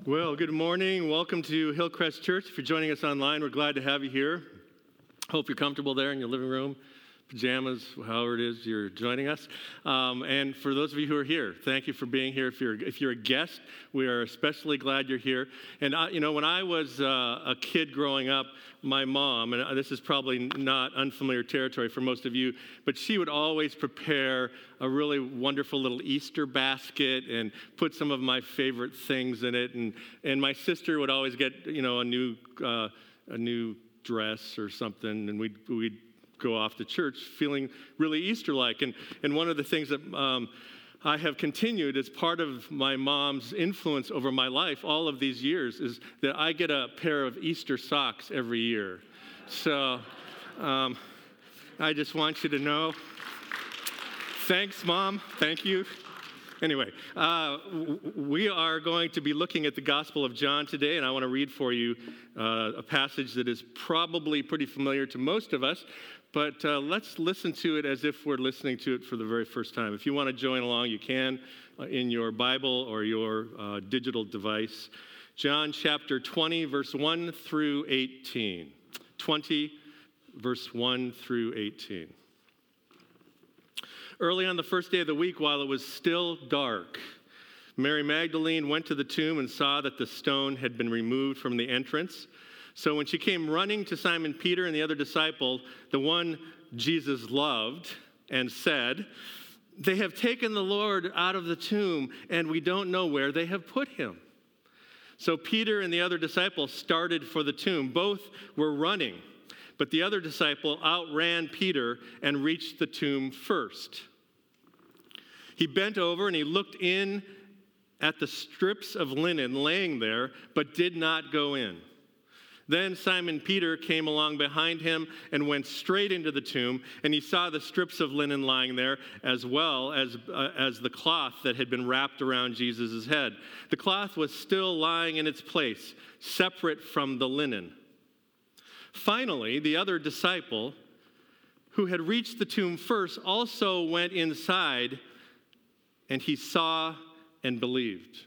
Well, good morning. Welcome to Hillcrest Church. If you're joining us online, we're glad to have you here. Hope you're comfortable there in your living room, pajamas, however it is you're joining us. Um, and for those of you who are here, thank you for being here. If you're, if you're a guest, we are especially glad you're here. And, I, you know, when I was uh, a kid growing up, my mom, and this is probably not unfamiliar territory for most of you, but she would always prepare a really wonderful little Easter basket and put some of my favorite things in it. And, and my sister would always get, you know, a new, uh, a new dress or something, and we'd, we'd go off to church feeling really Easter like. And, and one of the things that um, I have continued as part of my mom's influence over my life all of these years is that I get a pair of Easter socks every year. So um, I just want you to know. Thanks, Mom. Thank you. Anyway, uh, we are going to be looking at the Gospel of John today, and I want to read for you uh, a passage that is probably pretty familiar to most of us, but uh, let's listen to it as if we're listening to it for the very first time. If you want to join along, you can uh, in your Bible or your uh, digital device. John chapter 20, verse 1 through 18. 20, verse 1 through 18. Early on the first day of the week, while it was still dark, Mary Magdalene went to the tomb and saw that the stone had been removed from the entrance. So when she came running to Simon Peter and the other disciple, the one Jesus loved, and said, They have taken the Lord out of the tomb, and we don't know where they have put him. So Peter and the other disciple started for the tomb. Both were running, but the other disciple outran Peter and reached the tomb first. He bent over and he looked in at the strips of linen laying there, but did not go in. Then Simon Peter came along behind him and went straight into the tomb, and he saw the strips of linen lying there, as well as, uh, as the cloth that had been wrapped around Jesus' head. The cloth was still lying in its place, separate from the linen. Finally, the other disciple, who had reached the tomb first, also went inside, and he saw and believed.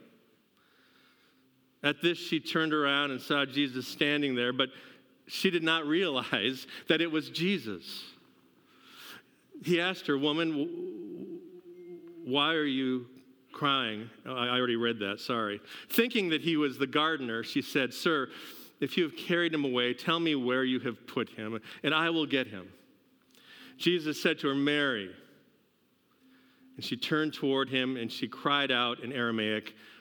At this, she turned around and saw Jesus standing there, but she did not realize that it was Jesus. He asked her, Woman, why are you crying? Oh, I already read that, sorry. Thinking that he was the gardener, she said, Sir, if you have carried him away, tell me where you have put him, and I will get him. Jesus said to her, Mary. And she turned toward him and she cried out in Aramaic,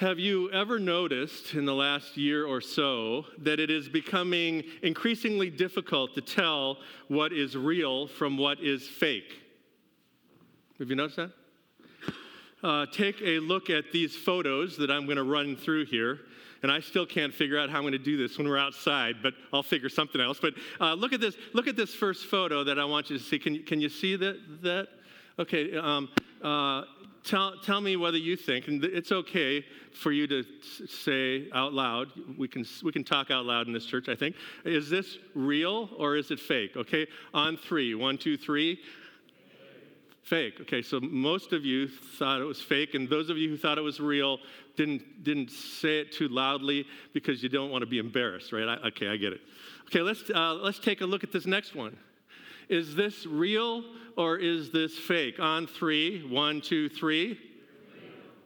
Have you ever noticed in the last year or so that it is becoming increasingly difficult to tell what is real from what is fake? Have you noticed that? Uh, take a look at these photos that I'm going to run through here. And I still can't figure out how I'm going to do this when we're outside, but I'll figure something else. But uh, look at this. Look at this first photo that I want you to see. Can, can you see that? that? Okay. Um, uh, tell, tell me whether you think, and it's okay for you to say out loud, we can, we can talk out loud in this church, I think. Is this real or is it fake? Okay, on three. One, two, three. Fake. Okay, so most of you thought it was fake, and those of you who thought it was real didn't, didn't say it too loudly because you don't want to be embarrassed, right? I, okay, I get it. Okay, let's, uh, let's take a look at this next one. Is this real or is this fake? On three, one, two, three.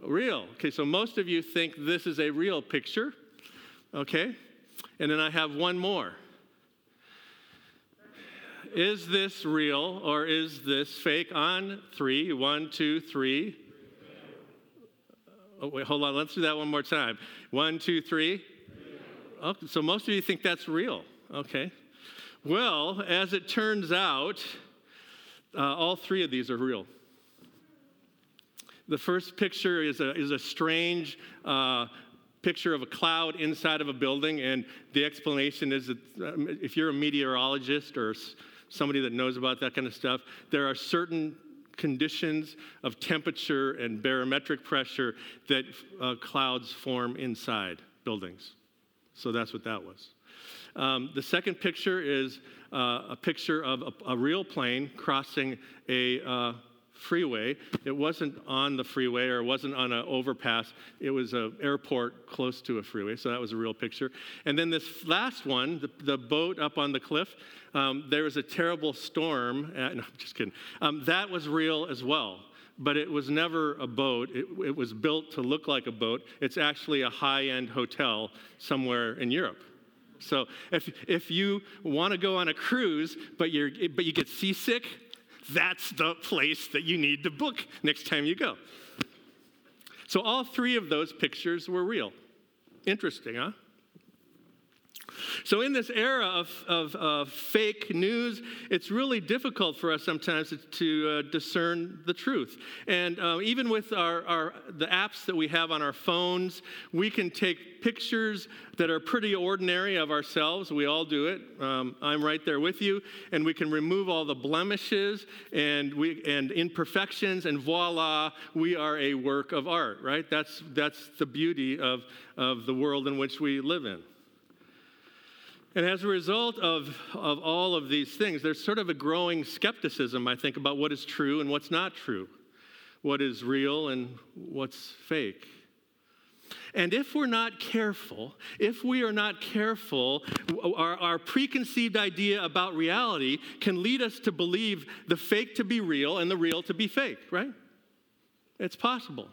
real. Okay, so most of you think this is a real picture. Okay? And then I have one more. Is this real or is this fake? On three, one, two, three. Oh, wait, hold on. Let's do that one more time. One, two, three. Oh, so most of you think that's real. Okay. Well, as it turns out, uh, all three of these are real. The first picture is a, is a strange uh, picture of a cloud inside of a building, and the explanation is that um, if you're a meteorologist or somebody that knows about that kind of stuff, there are certain conditions of temperature and barometric pressure that uh, clouds form inside buildings. So that's what that was. Um, the second picture is uh, a picture of a, a, real plane crossing a uh, freeway. It wasn't on the freeway or it wasn't on an overpass. It was an airport close to a freeway, so that was a real picture. And then this last one, the, the boat up on the cliff, um, there was a terrible storm. Uh, no, I'm just kidding. Um, that was real as well. But it was never a boat. It, it was built to look like a boat. It's actually a high end hotel somewhere in Europe. So if, if you want to go on a cruise, but, you're, but you get seasick, that's the place that you need to book next time you go. So all three of those pictures were real. Interesting, huh? So, in this era of, of, of, fake news, it's really difficult for us sometimes to, to uh, discern the truth. And uh, even with our, our, the apps that we have on our phones, we can take pictures that are pretty ordinary of ourselves. We all do it. Um, I'm right there with you. And we can remove all the blemishes and, we, and imperfections, and voila, we are a work of art, right? That's, that's the beauty of, of the world in which we live in. And as a result of, of all of these things, there's sort of a growing skepticism, I think, about what is true and what's not true, what is real and what's fake. And if we're not careful, if we are not careful, our, our, preconceived idea about reality can lead us to believe the fake to be real and the real to be fake, right? It's possible.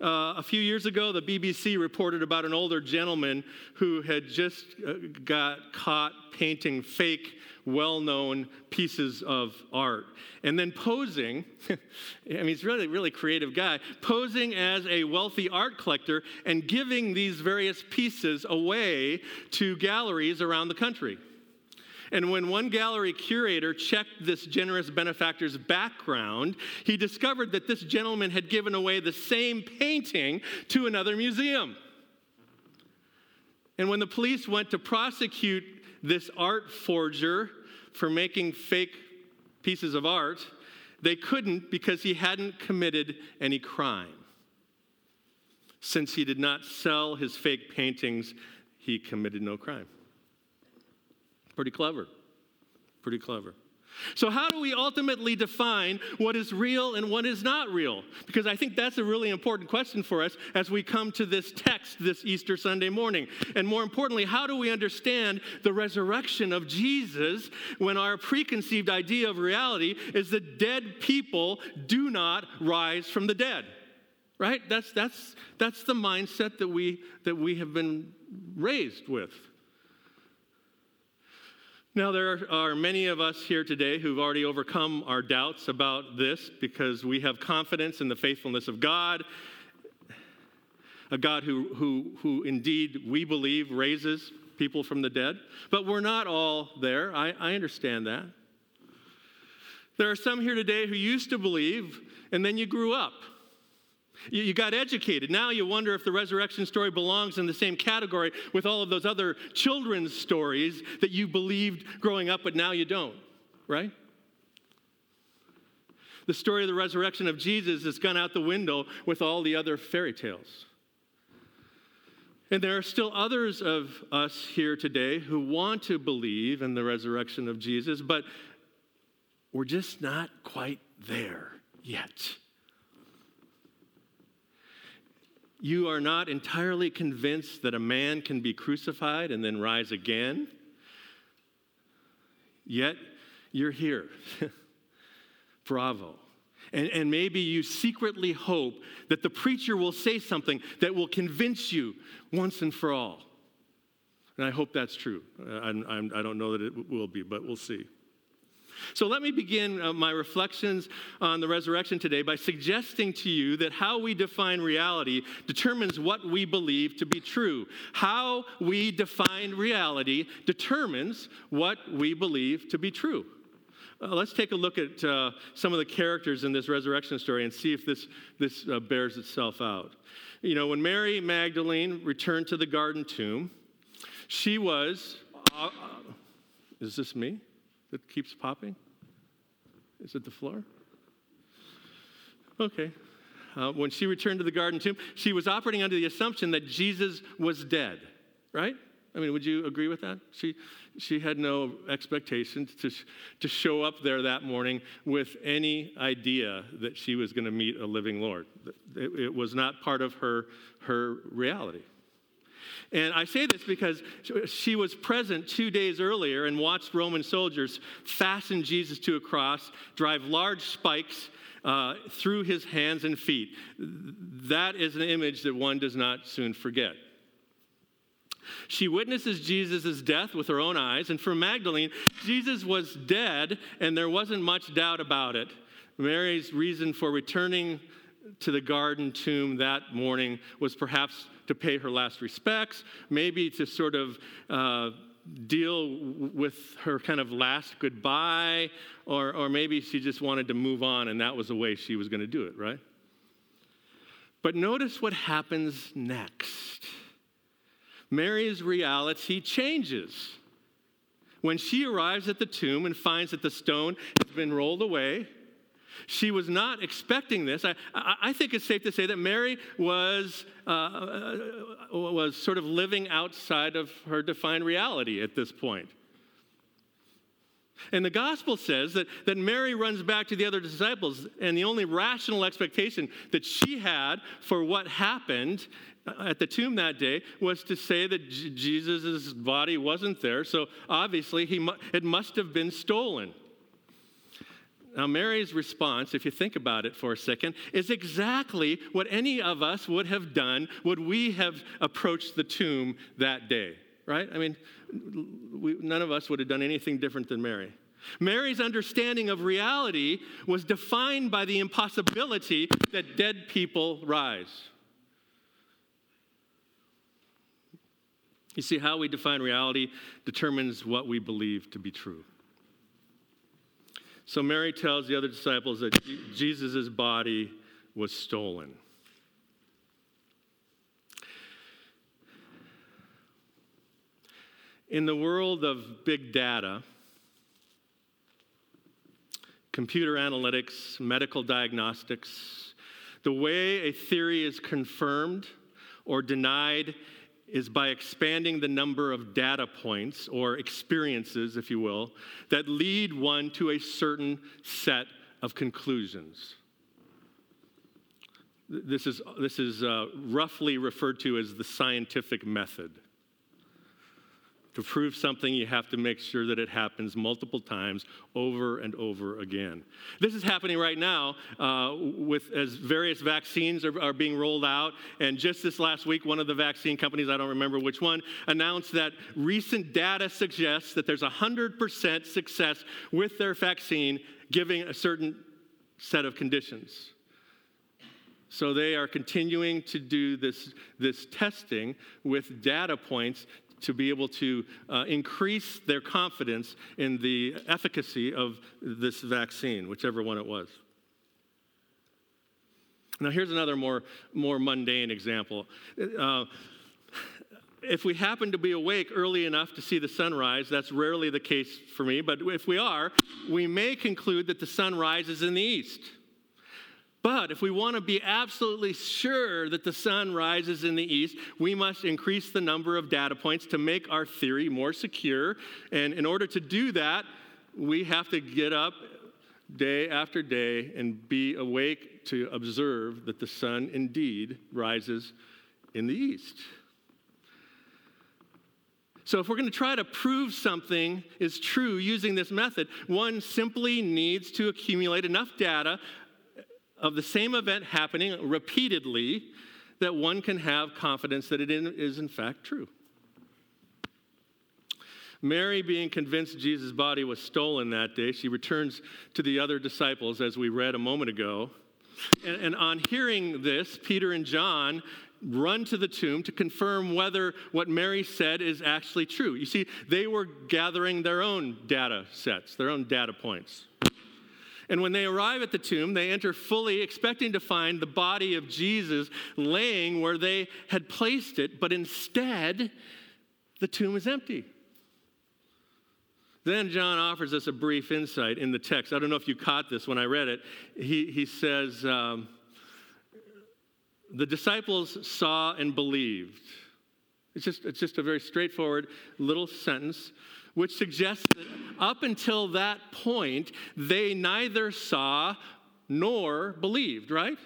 Uh, a few years ago, the BBC reported about an older gentleman who had just uh, got caught painting fake, well known pieces of art. And then posing, I mean, he's really, really creative guy, posing as a wealthy art collector and giving these various pieces away to galleries around the country. And when one gallery curator checked this generous benefactor's background, he discovered that this gentleman had given away the same painting to another museum. And when the police went to prosecute this art forger for making fake pieces of art, they couldn't because he hadn't committed any crime. Since he did not sell his fake paintings, he committed no crime. Pretty clever. Pretty clever. So, how do we ultimately define what is real and what is not real? Because I think that's a really important question for us as we come to this text this Easter Sunday morning. And more importantly, how do we understand the resurrection of Jesus when our preconceived idea of reality is that dead people do not rise from the dead? Right? That's, that's, that's the mindset that we, that we have been raised with. Now, there are many of us here today who've already overcome our doubts about this because we have confidence in the faithfulness of God, a God who, who, who indeed we believe raises people from the dead. But we're not all there. I, I understand that. There are some here today who used to believe, and then you grew up. You, you got educated. Now you wonder if the resurrection story belongs in the same category with all of those other children's stories that you believed growing up, but now you don't, right? The story of the resurrection of Jesus has gone out the window with all the other fairy tales. And there are still others of us here today who want to believe in the resurrection of Jesus, but we're just not quite there yet. You are not entirely convinced that a man can be crucified and then rise again, yet you're here. Bravo. And, and maybe you secretly hope that the preacher will say something that will convince you once and for all. And I hope that's true. Uh, I, I'm, I do not know that it will be, but we'll see. So let me begin uh, my reflections on the resurrection today by suggesting to you that how we define reality determines what we believe to be true. How we define reality determines what we believe to be true. Uh, let's take a look at uh, some of the characters in this resurrection story and see if this, this uh, bears itself out. You know, when Mary Magdalene returned to the garden tomb, she was. Uh, uh, is this me that keeps popping? Is it the floor? Okay. Uh, when she returned to the garden tomb, she was operating under the assumption that Jesus was dead, right? I mean, would you agree with that? She, she had no expectation to, to show up there that morning with any idea that she was going to meet a living Lord. It, it was not part of her, her reality. And I say this because she was present two days earlier and watched Roman soldiers fasten Jesus to a cross, drive large spikes uh, through his hands and feet. That is an image that one does not soon forget. She witnesses Jesus' death with her own eyes, and for Magdalene, Jesus was dead, and there wasn't much doubt about it. Mary's reason for returning to the garden tomb that morning was perhaps to pay her last respects, maybe to sort of uh, deal with her kind of last goodbye, or, or maybe she just wanted to move on and that was the way she was going to do it, right? But notice what happens next. Mary's reality changes. When she arrives at the tomb and finds that the stone has been rolled away, she was not expecting this. I, I think it's safe to say that Mary was, uh, uh, was sort of living outside of her defined reality at this point. And the gospel says that, that Mary runs back to the other disciples, and the only rational expectation that she had for what happened at the tomb that day was to say that J- Jesus' body wasn't there. So obviously, he mu- it must have been stolen. Now, Mary's response, if you think about it for a second, is exactly what any of us would have done would we have approached the tomb that day, right? I mean, we, none of us would have done anything different than Mary. Mary's understanding of reality was defined by the impossibility that dead people rise. You see, how we define reality determines what we believe to be true. So Mary tells the other disciples that Jesus' body was stolen. In the world of big data, computer analytics, medical diagnostics, the way a theory is confirmed or denied is by expanding the number of data points or experiences, if you will, that lead one to a certain set of conclusions. This is, this is uh, roughly referred to as the scientific method. To prove something, you have to make sure that it happens multiple times over and over again. This is happening right now uh, with as various vaccines are, are, being rolled out. And just this last week, one of the vaccine companies, I don't remember which one, announced that recent data suggests that there's 100% success with their vaccine giving a certain set of conditions. So they are continuing to do this, this testing with data points to be able to uh, increase their confidence in the efficacy of this vaccine, whichever one it was. Now, here's another more, more mundane example. Uh, if we happen to be awake early enough to see the sunrise, that's rarely the case for me, but if we are, we may conclude that the sun rises in the east. But if we want to be absolutely sure that the sun rises in the east, we must increase the number of data points to make our theory more secure. And in order to do that, we have to get up day after day and be awake to observe that the sun indeed rises in the east. So, if we're going to try to prove something is true using this method, one simply needs to accumulate enough data of the same event happening repeatedly that one can have confidence that it is in fact true. Mary, being convinced Jesus' body was stolen that day, she returns to the other disciples, as we read a moment ago. And, and, on hearing this, Peter and John run to the tomb to confirm whether what Mary said is actually true. You see, they were gathering their own data sets, their own data points. And when they arrive at the tomb, they enter fully expecting to find the body of Jesus laying where they had placed it, but instead, the tomb is empty. Then John offers us a brief insight in the text. I don't know if you caught this when I read it. He, he says, um, The disciples saw and believed. It's just, it's just a very straightforward little sentence, which suggests that up until that point, they neither saw nor believed, right?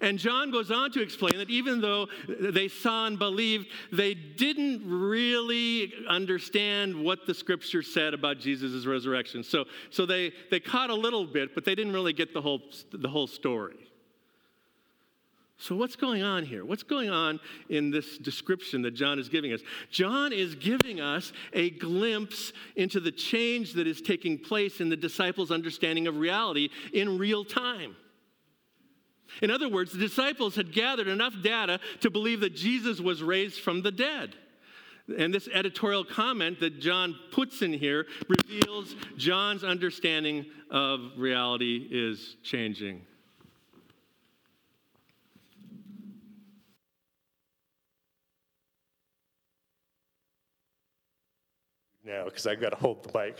And John goes on to explain that even though they saw and believed, they didn't really understand what the scripture said about Jesus' resurrection. So, so they, they caught a little bit, but they didn't really get the whole, the whole story. So, what's going on here? What's going on in this description that John is giving us? John is giving us a glimpse into the change that is taking place in the disciples' understanding of reality in real time. In other words, the disciples had gathered enough data to believe that Jesus was raised from the dead. And this editorial comment that John puts in here reveals John's understanding of reality is changing. Now, because I've got to hold the mic,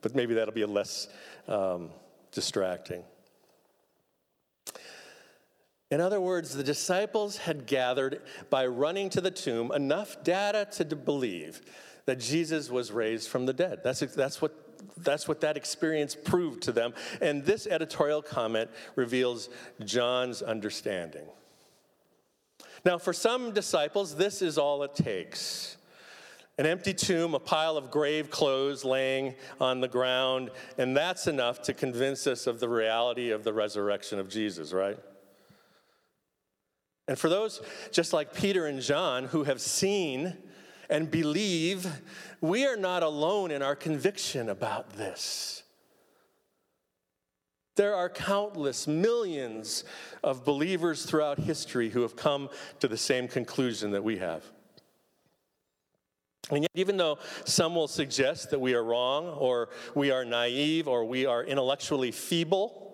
but maybe that'll be a less um, distracting. In other words, the disciples had gathered by running to the tomb enough data to believe that Jesus was raised from the dead. That's, that's, what, that's what that experience proved to them. And this editorial comment reveals John's understanding. Now, for some disciples, this is all it takes an empty tomb, a pile of grave clothes laying on the ground, and that's enough to convince us of the reality of the resurrection of Jesus, right? And for those just like Peter and John who have seen and believe, we are not alone in our conviction about this. There are countless millions of believers throughout history who have come to the same conclusion that we have. And yet, even though some will suggest that we are wrong, or we are naive, or we are intellectually feeble,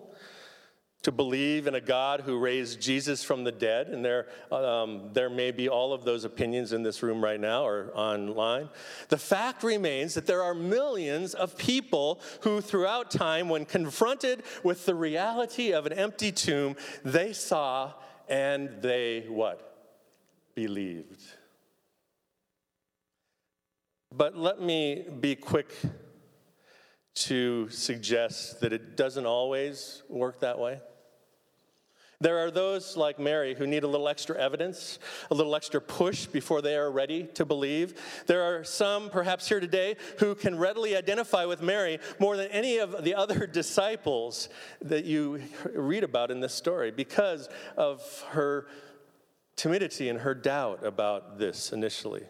to believe in a God who raised Jesus from the dead, and there, um, there may be all of those opinions in this room right now or online. The fact remains that there are millions of people who, throughout time, when confronted with the reality of an empty tomb, they saw and they what? Believed. But let me be quick to suggest that it doesn't always work that way. There are those like Mary who need a little extra evidence, a little extra push before they are ready to believe. There are some, perhaps here today, who can readily identify with Mary more than any of the other disciples that you read about in this story because of her timidity and her doubt about this initially.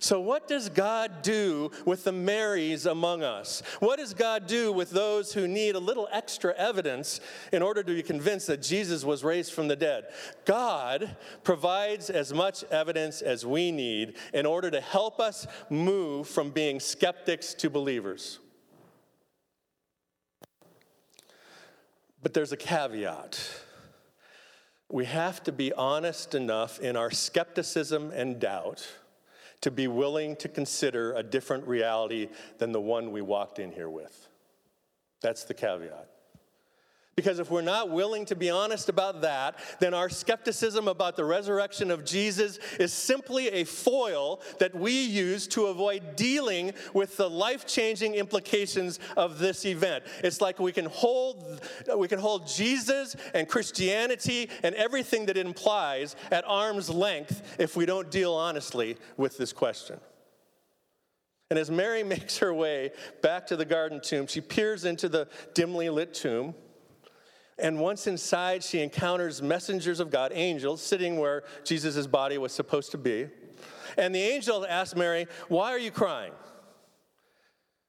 So, what does God do with the Marys among us? What does God do with those who need a little extra evidence in order to be convinced that Jesus was raised from the dead? God provides as much evidence as we need in order to help us move from being skeptics to believers. But there's a caveat. We have to be honest enough in our skepticism and doubt to be willing to consider a different reality than the one we walked in here with. That's the caveat. Because if we're not willing to be honest about that, then our skepticism about the resurrection of Jesus is simply a foil that we use to avoid dealing with the life-changing implications of this event. It's like we can hold we can hold Jesus and Christianity and everything that it implies at arm's length if we don't deal honestly with this question. And as Mary makes her way back to the garden tomb, she peers into the dimly lit tomb And once inside, she encounters messengers of God, angels, sitting where Jesus' body was supposed to be. And the angel asks Mary, Why are you crying?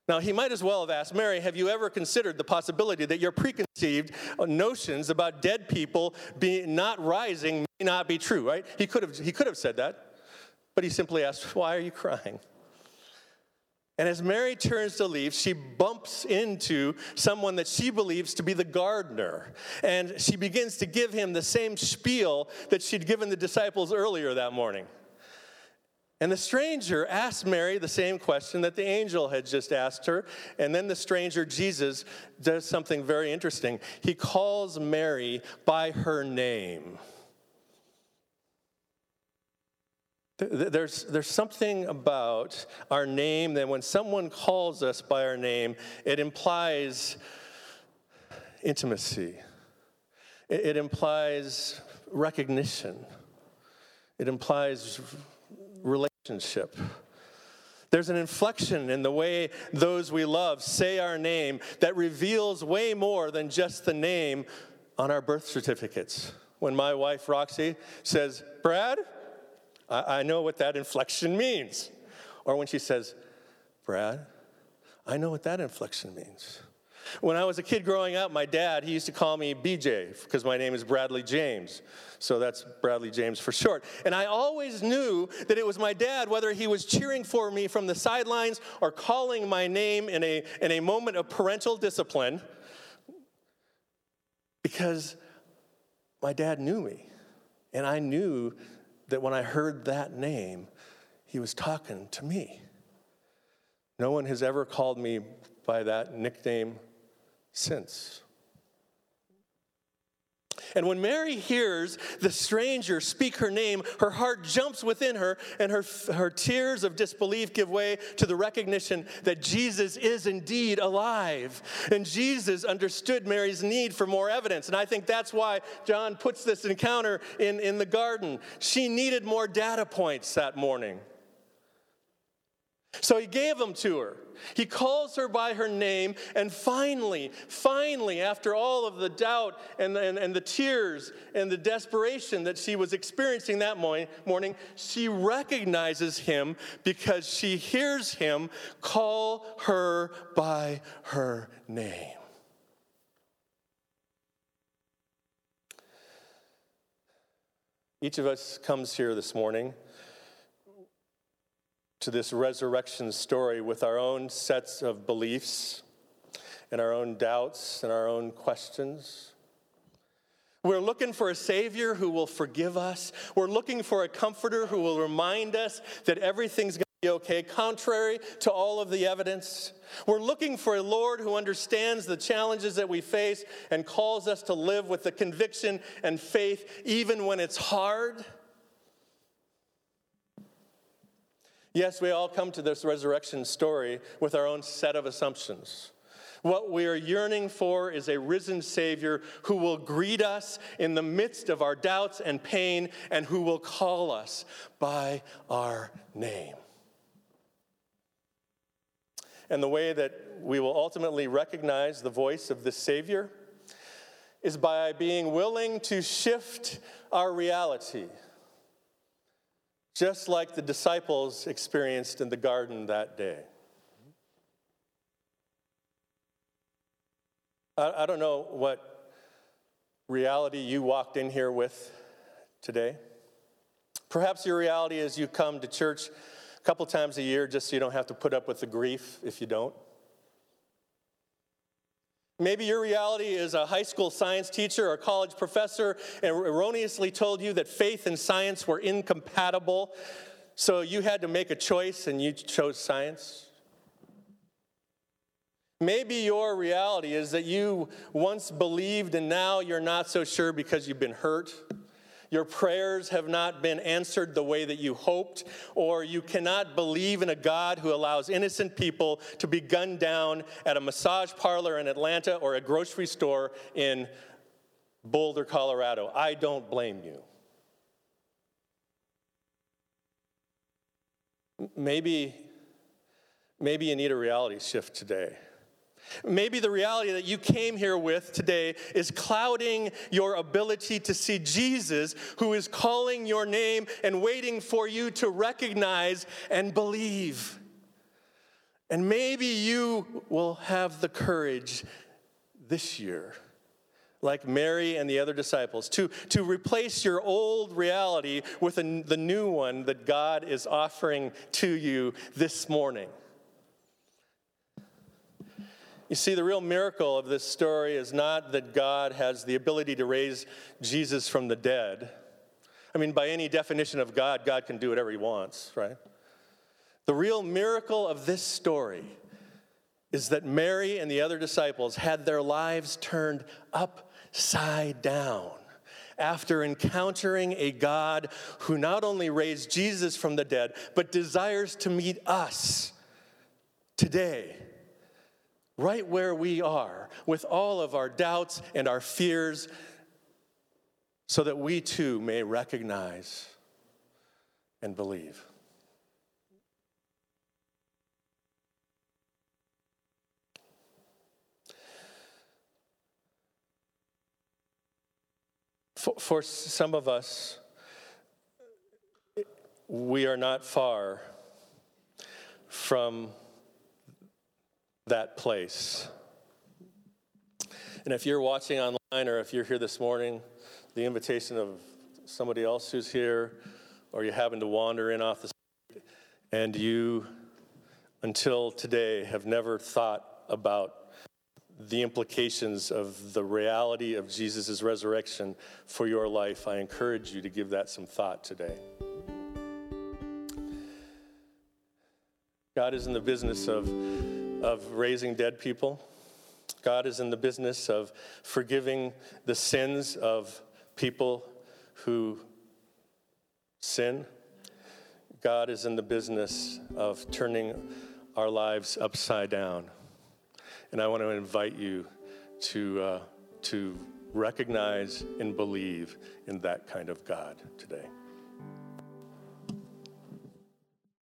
Now, he might as well have asked Mary, Have you ever considered the possibility that your preconceived notions about dead people being not rising may not be true, right? He could have, he could have said that, but he simply asked, Why are you crying? And as Mary turns to leave, she bumps into someone that she believes to be the gardener. And she begins to give him the same spiel that she'd given the disciples earlier that morning. And the stranger asks Mary the same question that the angel had just asked her. And then the stranger, Jesus, does something very interesting. He calls Mary by her name. There's, there's something about our name that when someone calls us by our name, it implies intimacy, it, it implies recognition, it implies relationship. There's an inflection in the way those we love say our name that reveals way more than just the name on our birth certificates. When my wife Roxy says, Brad, I, I know what that inflection means. Or when she says, Brad, I know what that inflection means. When I was a kid growing up, my dad, he used to call me BJ because my name is Bradley James. So that's Bradley James for short. And I always knew that it was my dad, whether he was cheering for me from the sidelines or calling my name in a, in a moment of parental discipline, because my dad knew me. And I knew that when I heard that name, he was talking to me. No one has ever called me by that nickname since. And when Mary hears the stranger speak her name, her heart jumps within her, and her, her tears of disbelief give way to the recognition that Jesus is indeed alive. And Jesus understood Mary's need for more evidence. And I think that's why John puts this encounter in, in the garden. She needed more data points that morning. So he gave them to her. He calls her by her name, and finally, finally, after all of the doubt and, and, and the tears and the desperation that she was experiencing that morning, she recognizes him because she hears him call her by her name. Each of us comes here this morning to this resurrection story with our own sets of beliefs and our own doubts and our own questions. We're looking for a Savior who will forgive us. We're looking for a Comforter who will remind us that everything's going to be okay, contrary to all of the evidence. We're looking for a Lord who understands the challenges that we face and calls us to live with the conviction and faith even when it's hard. Yes, we all come to this resurrection story with our own set of assumptions. What we are yearning for is a risen Savior who will greet us in the midst of our doubts and pain and who will call us by our name. And the way that we will ultimately recognize the voice of the Savior is by being willing to shift our reality just like the disciples experienced in the garden that day. I, I don't know what reality you walked in here with today. Perhaps your reality is you come to church a couple times a year just so you don't have to put up with the grief if you don't. Maybe your reality is a high school science teacher or college professor erroneously told you that faith and science were incompatible, so you had to make a choice and you chose science. Maybe your reality is that you once believed and now you're not so sure because you've been hurt. Your prayers have not been answered the way that you hoped, or you cannot believe in a God who allows innocent people to be gunned down at a massage parlor in Atlanta or a grocery store in Boulder, Colorado. I don't blame you. Maybe, maybe you need a reality shift today. Maybe the reality that you came here with today is clouding your ability to see Jesus, who is calling your name and waiting for you to recognize and believe. And maybe you will have the courage this year, like Mary and the other disciples, to, to replace your old reality with a, the new one that God is offering to you this morning. You see, the real miracle of this story is not that God has the ability to raise Jesus from the dead. I mean, by any definition of God, God can do whatever he wants, right? The real miracle of this story is that Mary and the other disciples had their lives turned upside down after encountering a God who not only raised Jesus from the dead, but desires to meet us today right where we are, with all of our doubts and our fears, so that we too may recognize and believe. For, for, some of us, we are not far from that place. And if you're watching online or if you're here this morning, the invitation of somebody else who's here, or you happen to wander in off the street and you, until today, have never thought about the implications of the reality of Jesus' resurrection for your life, I encourage you to give that some thought today. God is in the business of of raising dead people. God is in the business of forgiving the sins of people who sin. God is in the business of turning our lives upside down. And I want to invite you to, uh, to recognize and believe in that kind of God today.